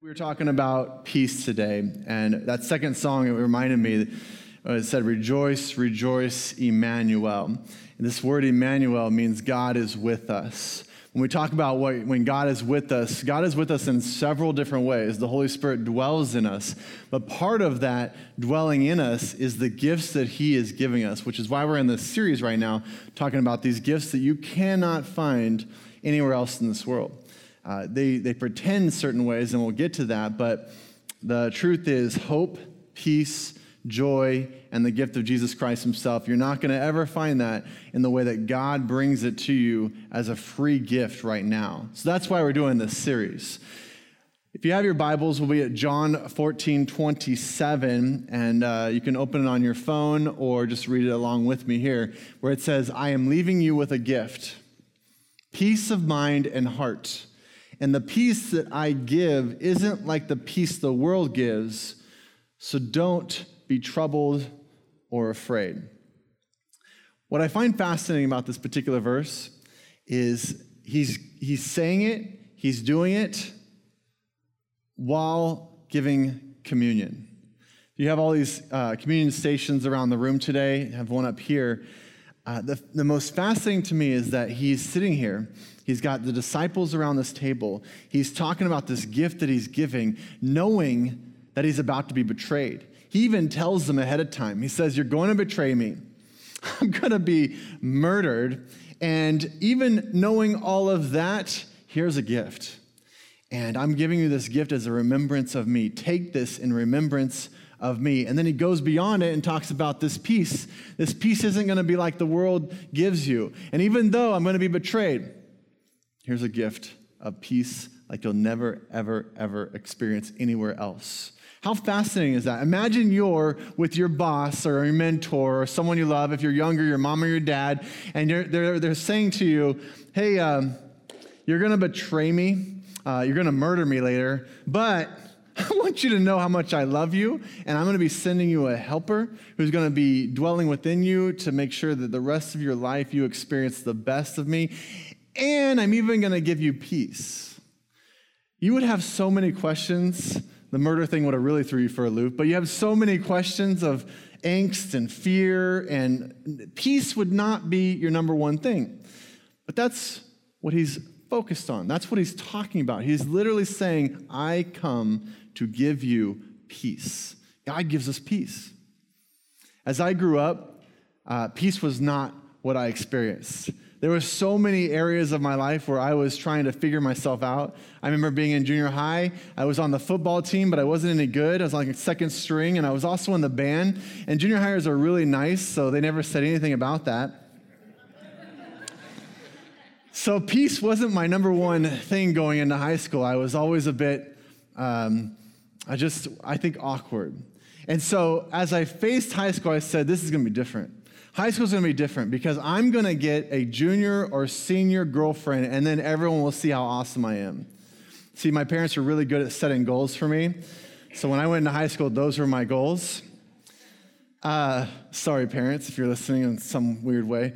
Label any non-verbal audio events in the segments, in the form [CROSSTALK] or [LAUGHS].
We were talking about peace today, and that second song it reminded me. Uh, it said, "Rejoice, rejoice, Emmanuel." And this word Emmanuel means God is with us. When we talk about what, when God is with us, God is with us in several different ways. The Holy Spirit dwells in us, but part of that dwelling in us is the gifts that He is giving us, which is why we're in this series right now talking about these gifts that you cannot find anywhere else in this world. Uh, they, they pretend certain ways, and we'll get to that, but the truth is hope, peace, joy, and the gift of Jesus Christ Himself. You're not going to ever find that in the way that God brings it to you as a free gift right now. So that's why we're doing this series. If you have your Bibles, we'll be at John 14, 27, and uh, you can open it on your phone or just read it along with me here, where it says, I am leaving you with a gift peace of mind and heart. And the peace that I give isn't like the peace the world gives, so don't be troubled or afraid. What I find fascinating about this particular verse is he's, he's saying it, he's doing it while giving communion. You have all these uh, communion stations around the room today, I have one up here. Uh, the, the most fascinating to me is that he's sitting here He's got the disciples around this table. He's talking about this gift that he's giving, knowing that he's about to be betrayed. He even tells them ahead of time. He says, You're going to betray me. [LAUGHS] I'm going to be murdered. And even knowing all of that, here's a gift. And I'm giving you this gift as a remembrance of me. Take this in remembrance of me. And then he goes beyond it and talks about this peace. This peace isn't going to be like the world gives you. And even though I'm going to be betrayed, Here's a gift of peace like you'll never, ever, ever experience anywhere else. How fascinating is that? Imagine you're with your boss or your mentor or someone you love, if you're younger, your mom or your dad, and they're, they're, saying to you, hey, um, you're going to betray me, uh, you're going to murder me later, but [LAUGHS] I want you to know how much I love you, and I'm going to be sending you a helper who's going to be dwelling within you to make sure that the rest of your life you experience the best of me and I'm even going to give you peace. You would have so many questions. The murder thing would have really threw you for a loop, but you have so many questions of angst and fear, and peace would not be your number one thing. But that's what he's focused on. That's what he's talking about. He's literally saying, I come to give you peace. God gives us peace. As I grew up, uh, peace was not what I experienced. There were so many areas of my life where I was trying to figure myself out. I remember being in junior high. I was on the football team, but I wasn't any good. I was like second string, and I was also in the band. And junior hires are really nice, so they never said anything about that. so peace wasn't my number one thing going into high school. I was always a bit, um, I just, I think, awkward. And so as I faced high school, I said, this is going to be different. High school's gonna be different because I'm gonna get a junior or senior girlfriend, and then everyone will see how awesome I am. See, my parents were really good at setting goals for me. So when I went into high school, those were my goals. Uh, sorry, parents, if you're listening in some weird way.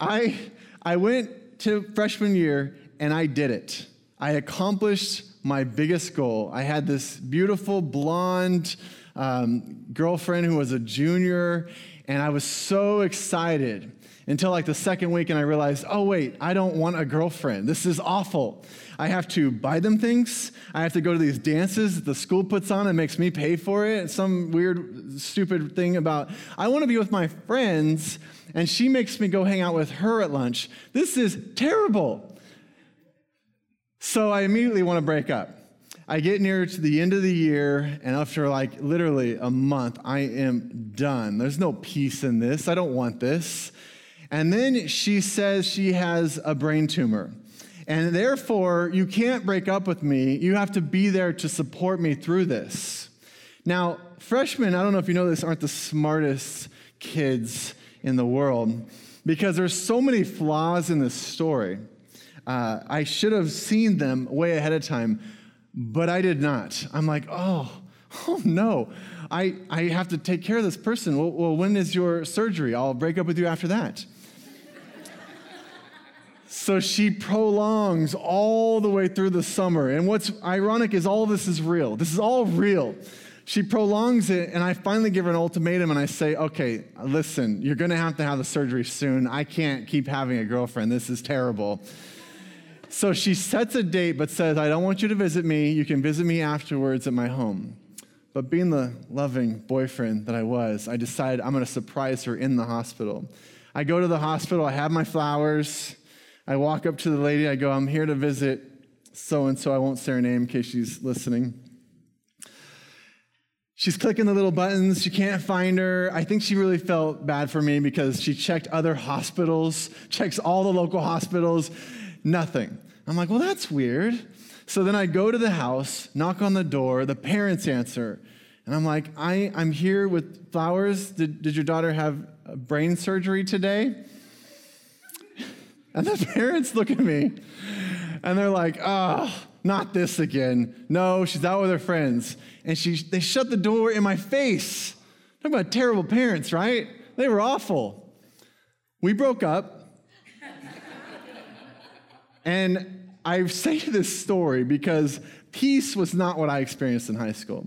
I, I went to freshman year and I did it. I accomplished my biggest goal. I had this beautiful blonde um, girlfriend who was a junior, and I was so excited until like the second week, and I realized, oh, wait, I don't want a girlfriend. This is awful. I have to buy them things. I have to go to these dances that the school puts on and makes me pay for it. Some weird, stupid thing about, I want to be with my friends, and she makes me go hang out with her at lunch. This is terrible. So I immediately want to break up. I get near to the end of the year, and after like literally a month, I am done. There's no peace in this. I don't want this. And then she says she has a brain tumor. And therefore, you can't break up with me. You have to be there to support me through this. Now, freshmen, I don't know if you know this, aren't the smartest kids in the world because there's so many flaws in this story. Uh, I should have seen them way ahead of time. But I did not. I'm like, oh, [LAUGHS] oh no. I, I have to take care of this person. Well, well, when is your surgery? I'll break up with you after that. [LAUGHS] So she prolongs all the way through the summer. And what's ironic is all this is real. This is all real. She prolongs it, and I finally give her an ultimatum and I say, okay, listen, you're gonna have to have the surgery soon. I can't keep having a girlfriend. This is terrible. So she sets a date but says, I don't want you to visit me. You can visit me afterwards at my home. But being the loving boyfriend that I was, I decided I'm gonna surprise her in the hospital. I go to the hospital, I have my flowers. I walk up to the lady, I go, I'm here to visit so and so. I won't say her name in case she's listening. She's clicking the little buttons. She can't find her. I think she really felt bad for me because she checked other hospitals, checks all the local hospitals, nothing. I'm like, well, that's weird. So then I go to the house, knock on the door, the parents answer. And I'm like, I, I'm here with flowers. Did, did your daughter have brain surgery today? And the [LAUGHS] parents look at me and they're like, oh, not this again. No, she's out with her friends. And she, they shut the door in my face. Talk about terrible parents, right? They were awful. We broke up. And I say [LAUGHS] this story because peace was not what I experienced in high school.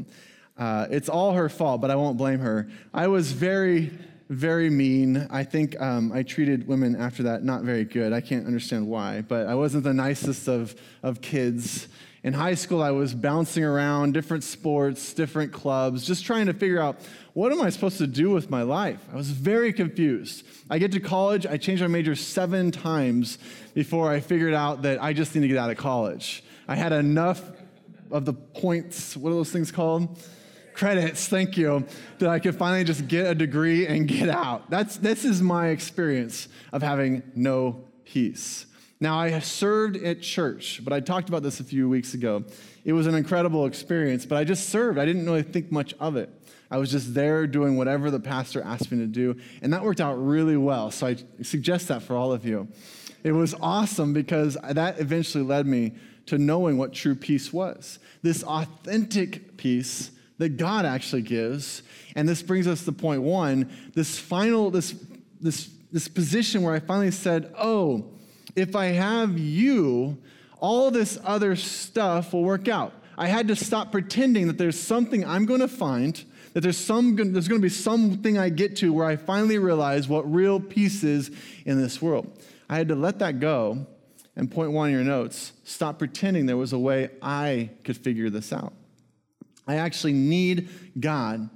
Uh, it's all her fault, but I won't blame her. I was very very mean. I think um, I treated women after that not very good. I can't understand why, but I wasn't the nicest of, of kids. In high school, I was bouncing around different sports, different clubs, just trying to figure out what am I supposed to do with my life? I was very confused. I get to college, I changed my major seven times before I figured out that I just need to get out of college. I had enough of the points, what are those things called? credits, thank you, that I could finally just get a degree and get out. That's, this is my experience of having no peace. Now, I served at church, but I talked about this a few weeks ago. It was an incredible experience, but I just served. I didn't really think much of it. I was just there doing whatever the pastor asked me to do, and that worked out really well. So I suggest that for all of you. It was awesome because that eventually led me to knowing what true peace was. This authentic peace that God actually gives. And this brings us to point one this final, this, this, this position where I finally said, oh, if I have you, all this other stuff will work out. I had to stop pretending that there's something I'm going to find, that there's, some, there's going to be something I get to where I finally realize what real peace is in this world. I had to let that go and point one in your notes stop pretending there was a way I could figure this out. I actually need God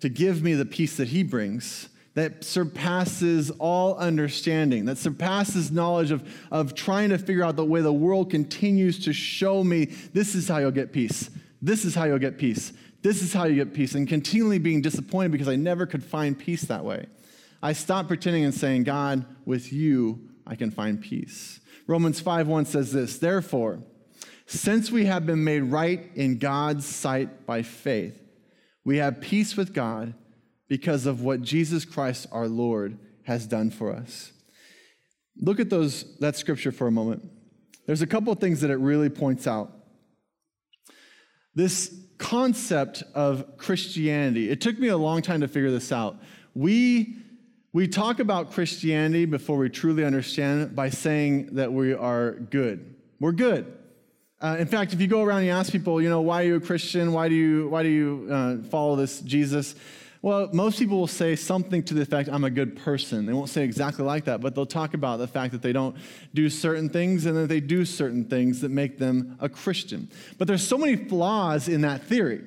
to give me the peace that He brings that surpasses all understanding, that surpasses knowledge of, of trying to figure out the way the world continues to show me this is how you'll get peace. This is how you'll get peace. This is how you get peace. And continually being disappointed because I never could find peace that way. I stopped pretending and saying, God, with you, I can find peace. Romans 5 1 says this, therefore, since we have been made right in God's sight by faith, we have peace with God because of what Jesus Christ our Lord has done for us. Look at those that scripture for a moment. There's a couple things that it really points out. This concept of Christianity, it took me a long time to figure this out. We we talk about Christianity before we truly understand it by saying that we are good. We're good. Uh, in fact, if you go around and ask people, you know, why are you a Christian? Why do you, why do you uh, follow this Jesus? Well, most people will say something to the effect, I'm a good person. They won't say exactly like that, but they'll talk about the fact that they don't do certain things and that they do certain things that make them a Christian. But there's so many flaws in that theory.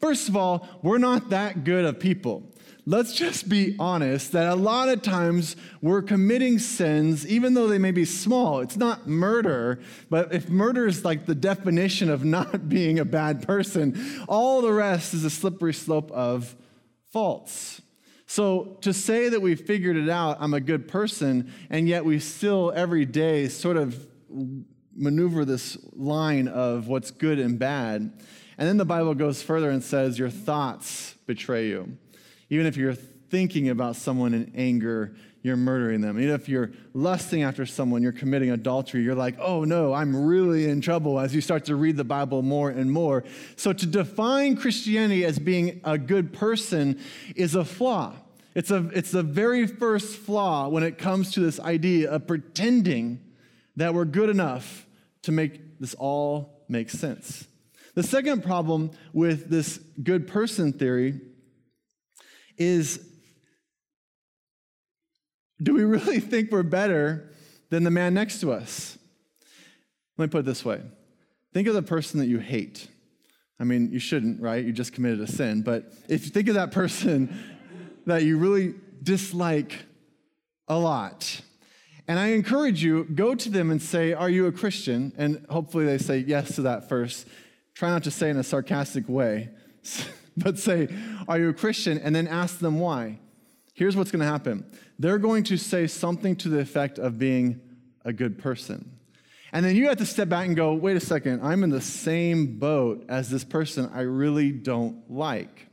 First of all, we're not that good of people let's just be honest that a lot of times we're committing sins, even though they may be small. It's not murder, but if murder is like the definition of [LAUGHS] not being a bad person, all the rest is a slippery slope of faults. So to say that we figured it out, I'm a good person, and yet we still every day sort of maneuver this line of what's good and bad. And then the Bible goes further and says, Your thoughts betray you. Even if you're thinking about someone in anger, you're murdering them. Even if you're lusting after someone, you're committing adultery, you're like, oh no, I'm really in trouble as you start to read the Bible more and more. So to define Christianity as being a good person is a flaw. It's, a, it's the very first flaw when it comes to this idea of pretending that we're good enough to make this all make sense. The second problem with this good person theory is do we really [LAUGHS] think we're better than the man next to us? Let me put it this way think of the person that you hate. I mean, you shouldn't, right? You just committed a sin. But if you think of that person [LAUGHS] that you really dislike a lot, and I encourage you, go to them and say, Are you a Christian? And hopefully they say yes to that first. Try not to say in a sarcastic way, [LAUGHS] but say, Are you a Christian? And then ask them why. Here's what's going to happen they're going to say something to the effect of being a good person. And then you have to step back and go, wait a second, I'm in the same boat as this person I really don't like.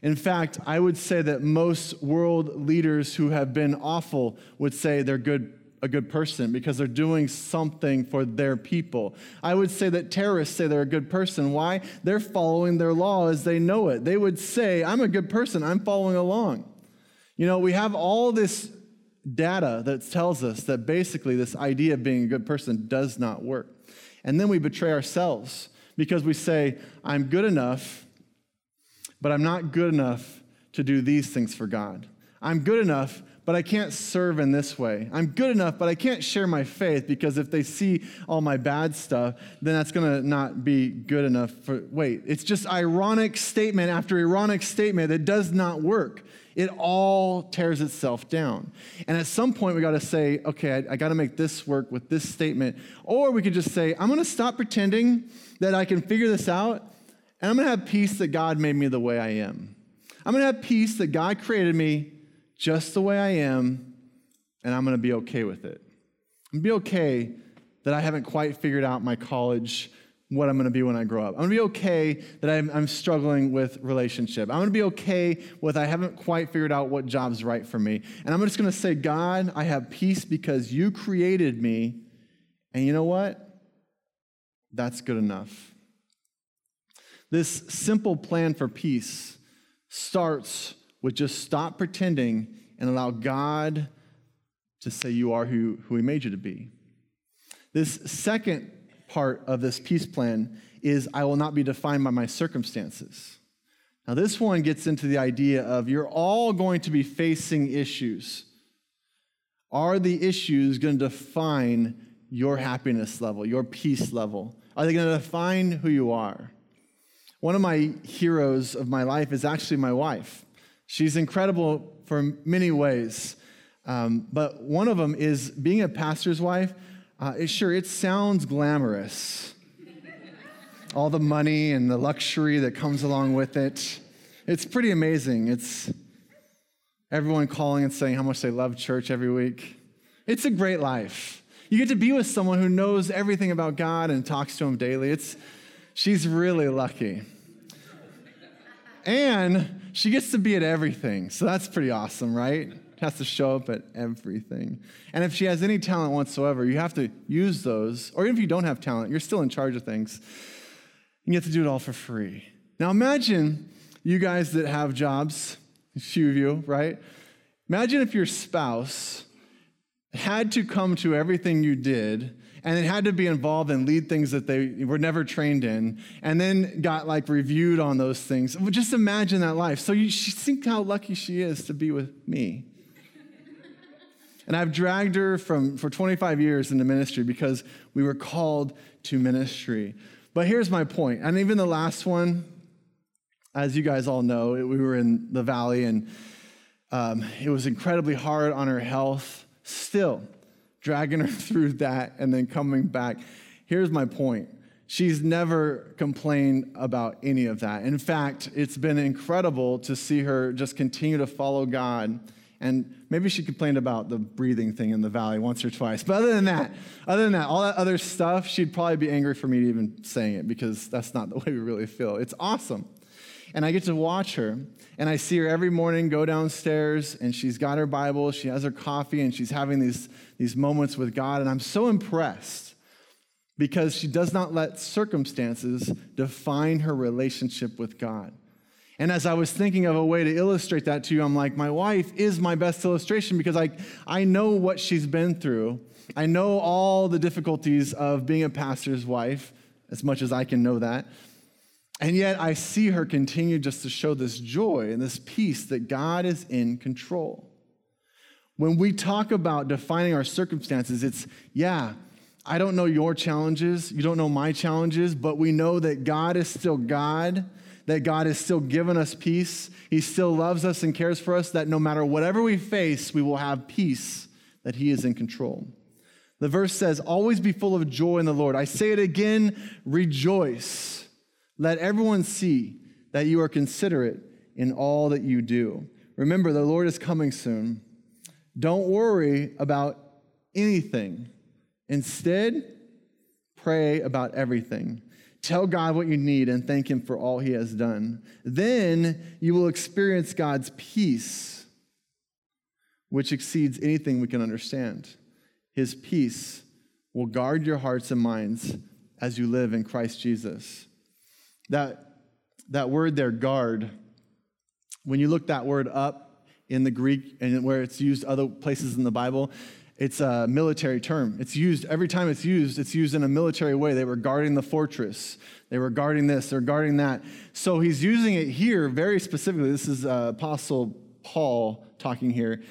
In fact, I would say that most world leaders who have been awful would say they're good a good person because they're doing something for their people. I would say that terrorists say they're a good person. Why? They're following their law as they know it. They would say, I'm a good person, I'm following along. You know, we have all this data that tells us that basically this idea of being a good person does not work. And then we betray ourselves because we say, I'm good enough, but I'm not good enough to do these things for God. I'm good enough, but I can't serve in this way. I'm good enough, but I can't share my faith because if they see all my bad stuff, then that's going to not be good enough for. Wait, it's just ironic statement after ironic statement that does not work it all tears itself down. And at some point, we got to say, okay, I, I got to make this work with this statement. Or we could just say, I'm going to stop pretending that I can figure this out, and I'm going to have peace that God made me the way I am. I'm going to have peace that God created me just the way I am, and I'm going to be okay with it. I'm going to be okay that I haven't quite figured out my college what I'm going to be when I grow up. I'm going to be okay that I'm, I'm, struggling with relationship. I'm going to be okay with I haven't quite figured out what job's right for me. And I'm just going to say, God, I have peace because you created me. And you know what? That's good enough. This simple plan for peace starts with just stop pretending and allow God to say you are who, who He made you to be. This second part of this peace plan is I will not be defined by my circumstances. Now, this one gets into the idea of you're all going to be facing issues. Are the issues going to define your happiness level, your peace level? Are they going to define who you are? One of my heroes of my life is actually my wife. She's incredible for many ways. Um, but one of them is being a pastor's wife uh, sure, it sounds glamorous. All the money and the luxury that comes along with it. It's pretty amazing. It's everyone calling and saying how much they love church every week. It's a great life. You get to be with someone who knows everything about God and talks to him daily. It's, she's really lucky. And she gets to be at everything. So that's pretty awesome, right? [LAUGHS] has to show up at everything. And if she has any talent whatsoever, you have to use those. Or even if you don't have talent, you're still in charge of things. And you have to do it all for free. Now imagine you guys that have jobs, a few of you, right? Imagine if your spouse had to come to everything you did and it had to be involved and lead things that they were never trained in and then got like reviewed on those things just imagine that life so you think how lucky she is to be with me and I've dragged her from, for 25 years into ministry because we were called to ministry. But here's my point. And even the last one, as you guys all know, it, we were in the valley and um, it was incredibly hard on her health. Still, dragging her [LAUGHS] through that and then coming back. Here's my point. She's never complained about any of that. In fact, it's been incredible to see her just continue to follow God and maybe she complained about the breathing thing in the valley once or twice. But other than that, [LAUGHS] other than that, all that other stuff, she'd probably be angry for me to even saying it because that's not the way we really feel. It's awesome. And I get to watch her, and I see her every morning go downstairs, and she's got her Bible, she has her coffee, and she's having these, these moments with God. And I'm so impressed because she does not let circumstances define her relationship with God. And as I was thinking of a way to illustrate that to you, I'm like, my wife is my best illustration because I, I know what she's been through. I know all the difficulties of being a pastor's wife, as much as I can know that. And yet I see her continue just to show this joy and this peace that God is in control. When we talk about defining our circumstances, it's, yeah, I don't know your challenges, you don't know my challenges, but we know that God is still God, that God has still given us peace. He still loves us and cares for us, that no matter whatever we face, we will have peace, that He is in control. The verse says, Always be full of joy in the Lord. I say it again, rejoice. Let everyone see that you are considerate in all that you do. Remember, the Lord is coming soon. Don't worry about anything. Instead, pray about everything. Tell God what you need and thank Him for all He has done. Then you will experience God's peace, which exceeds anything we can understand. His peace will guard your hearts and minds as you live in Christ Jesus. That, that word there, guard, when you look that word up in the Greek and where it's used other places in the Bible, it's a military term. It's used every time it's used, it's used in a military way. They were guarding the fortress. They were guarding this, they're guarding that. So he's using it here very specifically. This is uh, Apostle Paul talking here.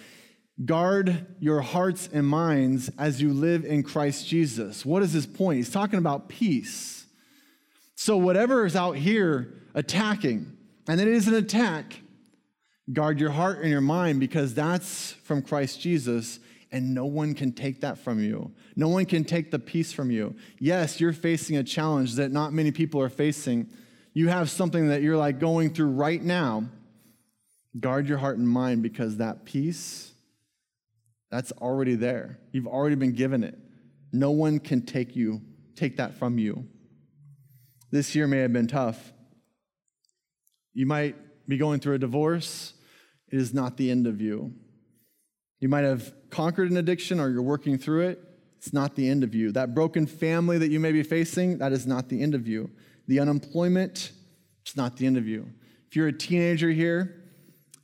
Guard your hearts and minds as you live in Christ Jesus. What is his point? He's talking about peace. So, whatever is out here attacking, and it is an attack, guard your heart and your mind because that's from Christ Jesus, and no one can take that from you. No one can take the peace from you. Yes, you're facing a challenge that not many people are facing. You have something that you're like going through right now. Guard your heart and mind because that peace, that's already there. You've already been given it. No one can take you, take that from you. This year may have been tough. You might be going through a divorce. It is not the end of you. You might have conquered an addiction or you're working through it. It's not the end of you. That broken family that you may be facing, that is not the end of you. The unemployment, it's not the end of you. If you're a teenager here,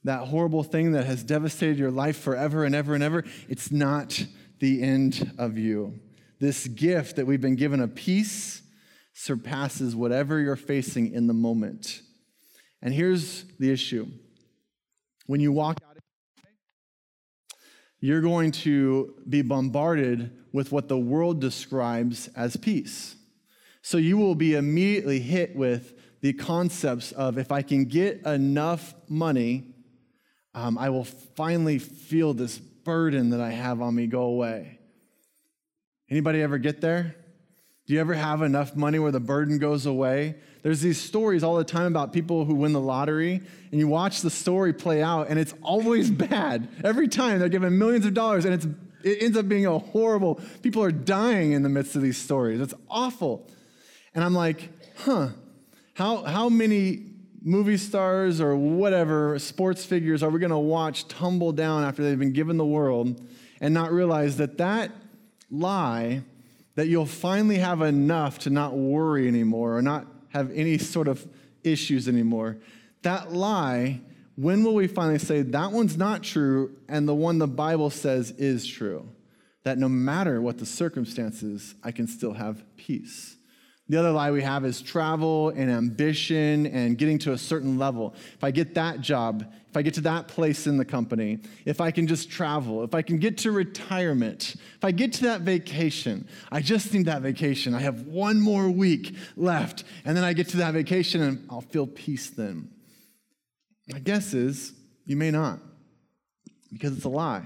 that horrible thing that has devastated your life forever and ever and ever, it's not the end of you. This gift that we've been given a peace surpasses whatever you're facing in the moment. And here's the issue when you walk out, you're going to be bombarded with what the world describes as peace. So you will be immediately hit with the concepts of if I can get enough money, um, I will finally feel this burden that I have on me go away. Anybody ever get there? Do you ever have enough money where the burden goes away? There's these stories all the time about people who win the lottery, and you watch the story play out, and it's always [LAUGHS] bad. Every time they're given millions of dollars, and it's, it ends up being a horrible, people are dying in the midst of these stories. It's awful. And I'm like, huh, how, how many movie stars or whatever, sports figures, are we going to watch tumble down after they've been given the world and not realize that that lie that you'll finally have enough to not worry anymore or not have any sort of issues anymore. That lie, when will we finally say that one's not true and the one the Bible says is true? That no matter what the circumstances, I can still have peace. The other lie we have is travel and ambition and getting to a certain level. If I get that job, if I get to that place in the company, if I can just travel, if I can get to retirement, if I get to that vacation, I just need that vacation. I have one more week left, and then I get to that vacation and I'll feel peace then. My guess is you may not, because it's a lie.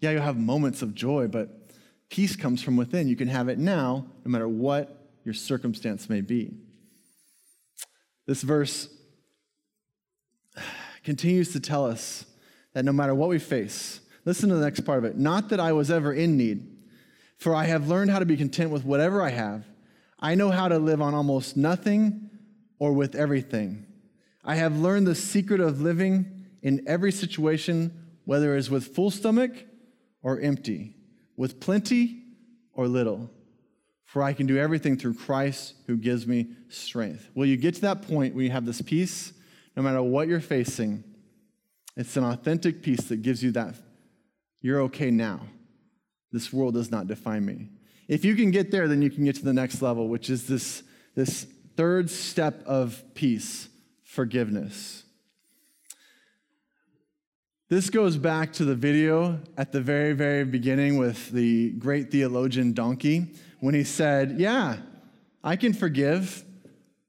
Yeah, you'll have moments of joy, but peace comes from within. You can have it now, no matter what your circumstance may be. This verse continues to tell us that no matter what we face, listen to the next part of it. Not that I was ever in need, for I have learned how to be content with whatever I have. I know how to live on almost nothing or with everything. I have learned the secret of living in every situation, whether it is with full stomach or empty, with plenty or little for I can do everything through Christ who gives me strength. Will you get to that point where you have this peace, no matter what you're facing? It's an authentic peace that gives you that you're okay now. This world does not define me. If you can get there, then you can get to the next level, which is this, this third step of peace forgiveness. This goes back to the video at the very, very beginning with the great theologian Donkey when he said, Yeah, I can forgive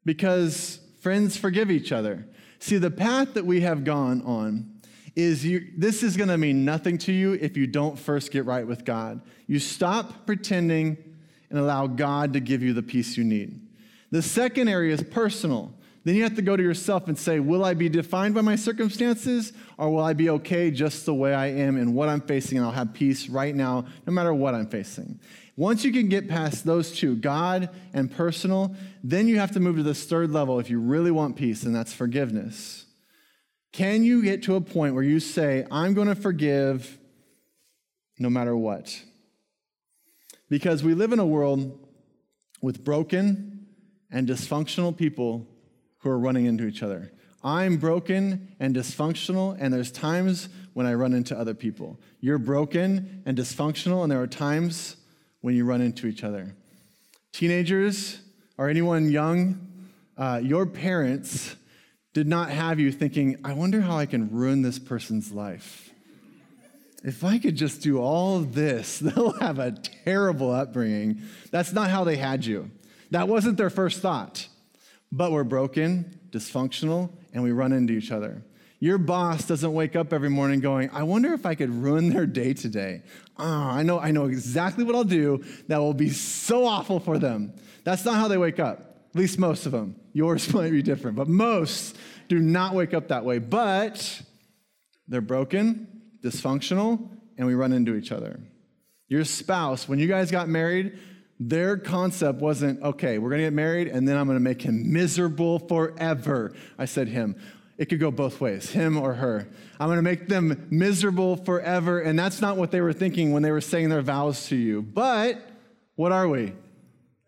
because friends forgive each other. See, the path that we have gone on is you, this is going to mean nothing to you if you don't first get right with God. You stop pretending and allow God to give you the peace you need. The second area is personal. Then you have to go to yourself and say, Will I be defined by my circumstances or will I be okay just the way I am and what I'm facing and I'll have peace right now, no matter what I'm facing? Once you can get past those two, God and personal, then you have to move to this third level if you really want peace, and that's forgiveness. Can you get to a point where you say, I'm going to forgive no matter what? Because we live in a world with broken and dysfunctional people who are running into each other. I'm broken and dysfunctional, and there's times when I run into other people. You're broken and dysfunctional, and there are times when you run into each other. Teenagers or anyone young, uh, your parents did not have you thinking, I wonder how I can ruin this person's life. If I could just do all this, [LAUGHS] they'll have a terrible upbringing. That's not how they had you. That wasn't their first thought but we're broken, dysfunctional, and we run into each other. Your boss doesn't wake up every morning going, I wonder if I could ruin their day today. Oh, I know, I know exactly what I'll do that will be so awful for them. That's not how they wake up, at least most of them. Yours [LAUGHS] might be different, but most do not wake up that way. But they're broken, dysfunctional, and we run into each other. Your spouse, when you guys got married, their concept wasn't, okay, we're gonna get married and then I'm gonna make him miserable forever. I said him. It could go both ways, him or her. I'm gonna make them miserable forever. And that's not what they were thinking when they were saying their vows to you. But what are we?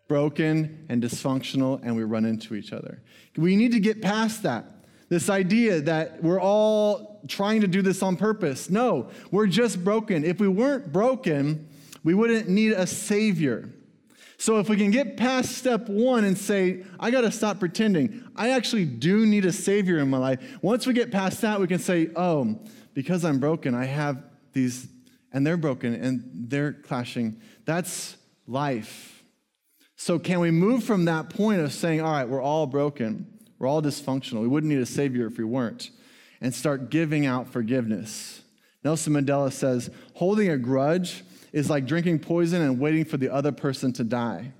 Broken and dysfunctional, and we run into each other. We need to get past that. This idea that we're all trying to do this on purpose. No, we're just broken. If we weren't broken, we wouldn't need a savior. So if we can get past step one and say, I got to stop pretending, I actually do need a Savior in my life. Once we get past that, we can say, oh, because I'm broken, I have these, and they're broken and they're clashing. That's life. So can we move from that point of saying, all right, we're all broken, we're all dysfunctional, we wouldn't need a Savior if we weren't, and start giving out forgiveness? Nelson Mandela says, holding a grudge is like drinking poison and waiting for the other person to die.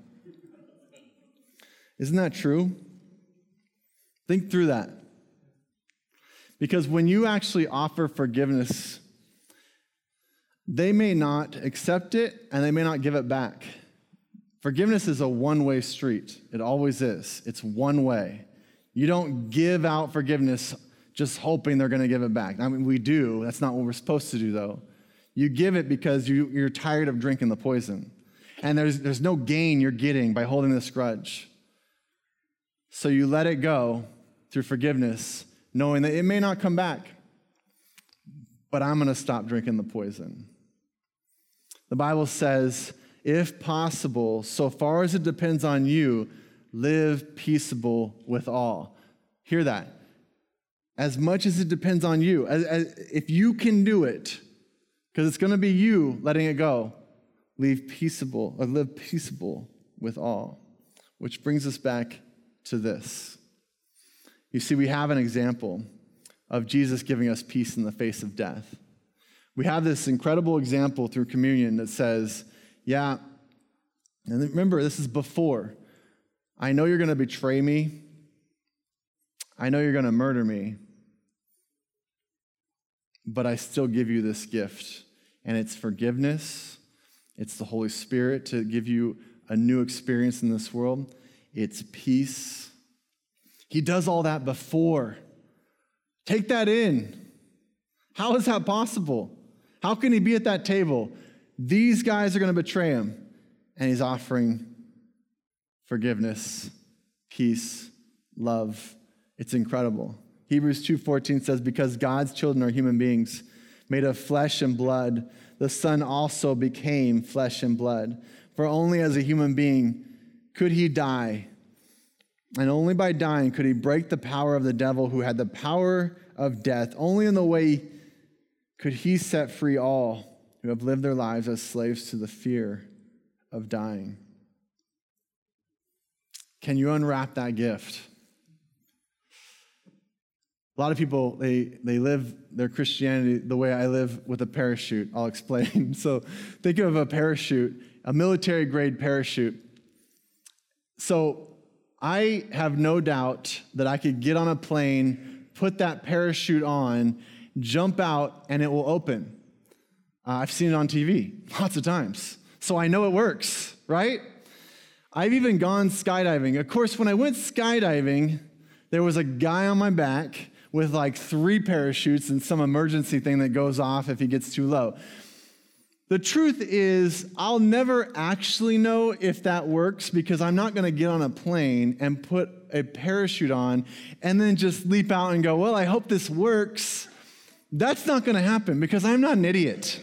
Isn't that true? Think through that. Because when you actually offer forgiveness, they may not accept it and they may not give it back. Forgiveness is a one way street, it always is. It's one way. You don't give out forgiveness just hoping they're going to give it back. I mean, we do. That's not what we're supposed to do, though. You give it because you, you're tired of drinking the poison. And there's, there's no gain you're getting by holding this grudge. So you let it go through forgiveness, knowing that it may not come back, but I'm going to stop drinking the poison. The Bible says, if possible, so far as it depends on you, live peaceable with all. Hear that. As much as it depends on you, as, as, if you can do it, because it's going to be you letting it go. Leave peaceable, or live peaceable with all. Which brings us back to this. You see, we have an example of Jesus giving us peace in the face of death. We have this incredible example through communion that says, yeah, and remember, this is before. I know you're going to betray me. I know you're going to murder me. But I still give you this gift and it's forgiveness. It's the Holy Spirit to give you a new experience in this world. It's peace. He does all that before. Take that in. How is that possible? How can he be at that table? These guys are going to betray him, and he's offering forgiveness, peace, love. It's incredible. Hebrews 2:14 says because God's children are human beings, made of flesh and blood, the Son also became flesh and blood. For only as a human being could he die, and only by dying could he break the power of the devil who had the power of death. Only in the way could he set free all who have lived their lives as slaves to the fear of dying. Can you unwrap that gift? A lot of people, they, they live their Christianity the way I live with a parachute. I'll explain. [LAUGHS] so think of a parachute, a military grade parachute. So I have no doubt that I could get on a plane, put that parachute on, jump out, and it will open. Uh, I've seen it on TV lots of times. So I know it works, right? I've even gone skydiving. Of course, when I went skydiving, there was a guy on my back with like three parachutes and some emergency thing that goes off if he gets too low. The truth is, I'll never actually know if that works because I'm not going to get on a plane and put a parachute on and then just leap out and go, Well, I hope this works. That's not going to happen because I'm not an idiot.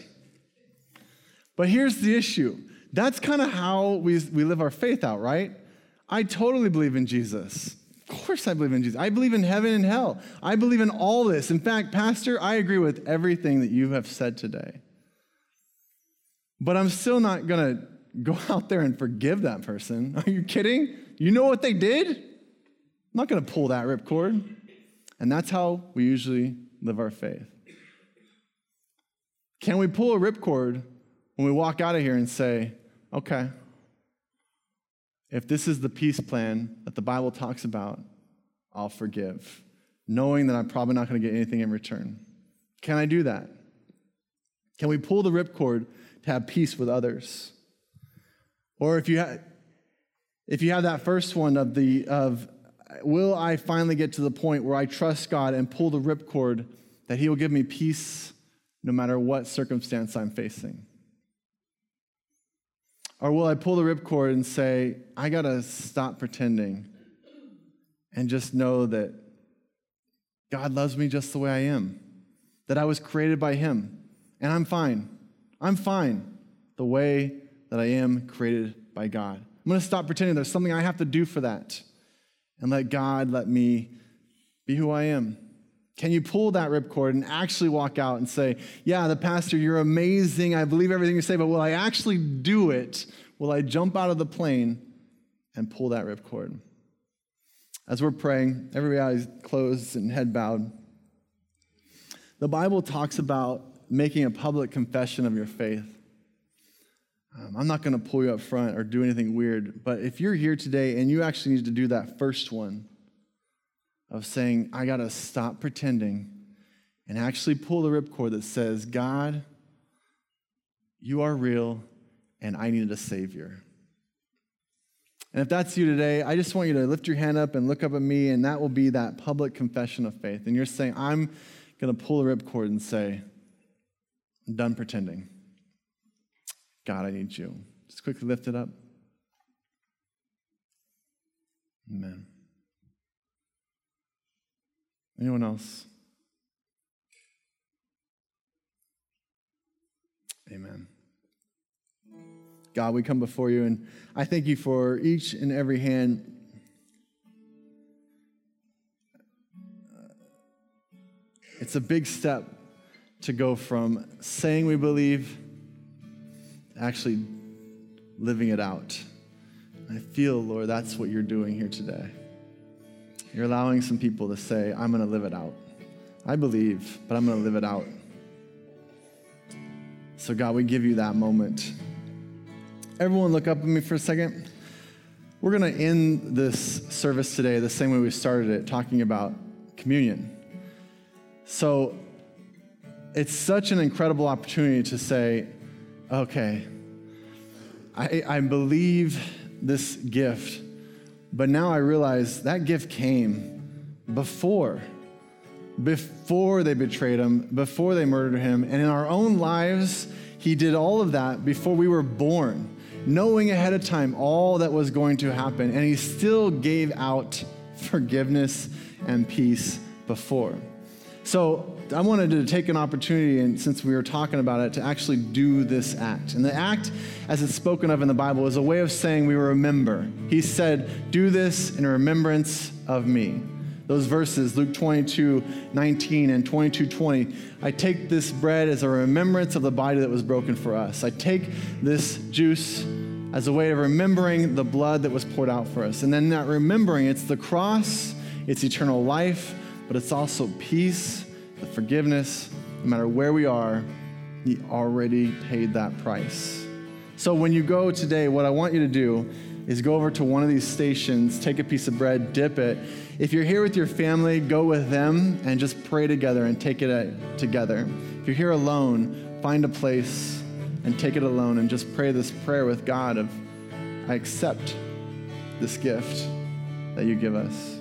But here's the issue that's kind of how we, we live our faith out, right? I totally believe in Jesus. Of course, I believe in Jesus. I believe in heaven and hell. I believe in all this. In fact, Pastor, I agree with everything that you have said today. But I'm still not going to go [LAUGHS] out there and forgive that person. Are you kidding? You know what they did? I'm not going to pull that ripcord. And that's how we usually live our faith. Can we pull a ripcord when we walk out of here and say, okay, if this is the peace plan that the Bible talks about, I'll forgive, knowing that I'm probably not going to get anything in return. Can I do that? Can we pull the ripcord to have peace with others? Or if you have, if you have that first one of the of will I finally get to the point where I trust God and pull the ripcord that He will give me peace no matter what circumstance I'm facing? Or will I pull the ripcord and say, I got to stop pretending and just know that God loves me just the way I am, that I was created by Him, and I'm fine. I'm fine the way that I am created by God. I'm going to stop pretending there's something I have to do for that and let God let me be who I am. Can you pull that ripcord and actually walk out and say, Yeah, the pastor, you're amazing. I believe everything you say, but will I actually do it? Will I jump out of the plane and pull that ripcord? As we're praying, every eyes closed and head bowed. The Bible talks about making a public confession of your faith. Um, I'm not going to pull you up front or do anything weird, but if you're here today and you actually need to do that first one, of saying, I got to stop pretending and actually pull the ripcord that says, God, you are real and I needed a Savior. And if that's you today, I just want you to lift your hand up and look up at me, and that will be that public confession of faith. And you're saying, I'm going to pull the ripcord and say, I'm done pretending. God, I need you. Just quickly lift it up. Amen. Anyone else? Amen. God, we come before you, and I thank you for each and every hand. Uh, it's a big step to go from saying we believe to actually living it out. I feel, Lord, that's what you're doing here today. You're allowing some people to say, I'm going to live it out. I believe, but I'm going to live it out. So, God, we give you that moment. Everyone, look up at me for a second. We're going to end this service today the same way we started it, talking about communion. So, it's such an incredible opportunity to say, okay, I, I believe this gift but now I realize that gift came before, before they betrayed him, before they murdered him. And in our own lives, he did all of that before we were born, knowing ahead of time all that was going to happen. And he still gave out forgiveness and peace before. So I wanted to take an opportunity, and since we were talking about it, to actually do this act. And the act, as it's spoken of in the Bible, is a way of saying we remember. He said, Do this in remembrance of me. Those verses, Luke 22, 19 and 22, 20. I take this bread as a remembrance of the body that was broken for us. I take this juice as a way of remembering the blood that was poured out for us. And then that remembering, it's the cross, it's eternal life, but it's also peace, the forgiveness. No matter where we are, He already paid that price. So when you go today, what I want you to do is go over to one of these stations, take a piece of bread, dip it. If you're here with your family, go with them and just pray together and take it uh, together. If you're here alone, find a place and take it alone and just pray this prayer with God of, I accept this gift that you give us.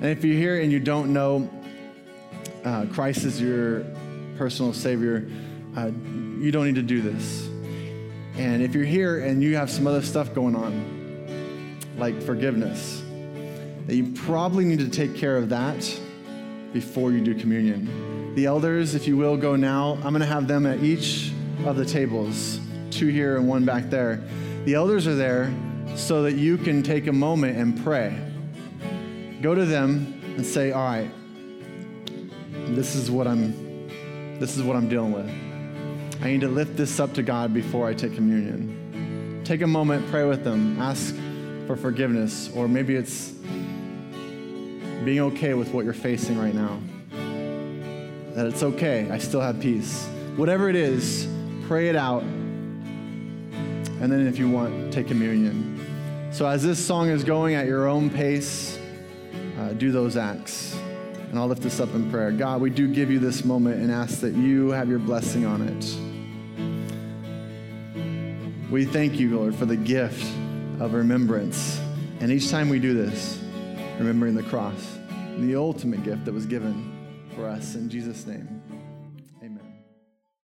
And if you're here and you don't know uh, Christ is your personal Savior, uh, you don't need to do this. And if you're here and you have some other stuff going on, like forgiveness, that you probably need to take care of that before you do communion. The elders, if you will, go now. I'm going to have them at each of the tables, two here and one back there. The elders are there so that you can take a moment and pray. Go to them and say, All right, this is what I'm this is what I'm dealing with. I need to lift this up to God before I take communion. Take a moment, pray with them, ask for forgiveness, or maybe it's being okay with what you're facing right now. That it's okay, I still have peace. Whatever it is, pray it out. And then if you want, take communion. So as this song is going at your own pace, uh, do those acts. And I'll lift this up in prayer. God, we do give you this moment and ask that you have your blessing on it. We thank you, Lord, for the gift of remembrance. And each time we do this, remembering the cross, the ultimate gift that was given for us. In Jesus' name.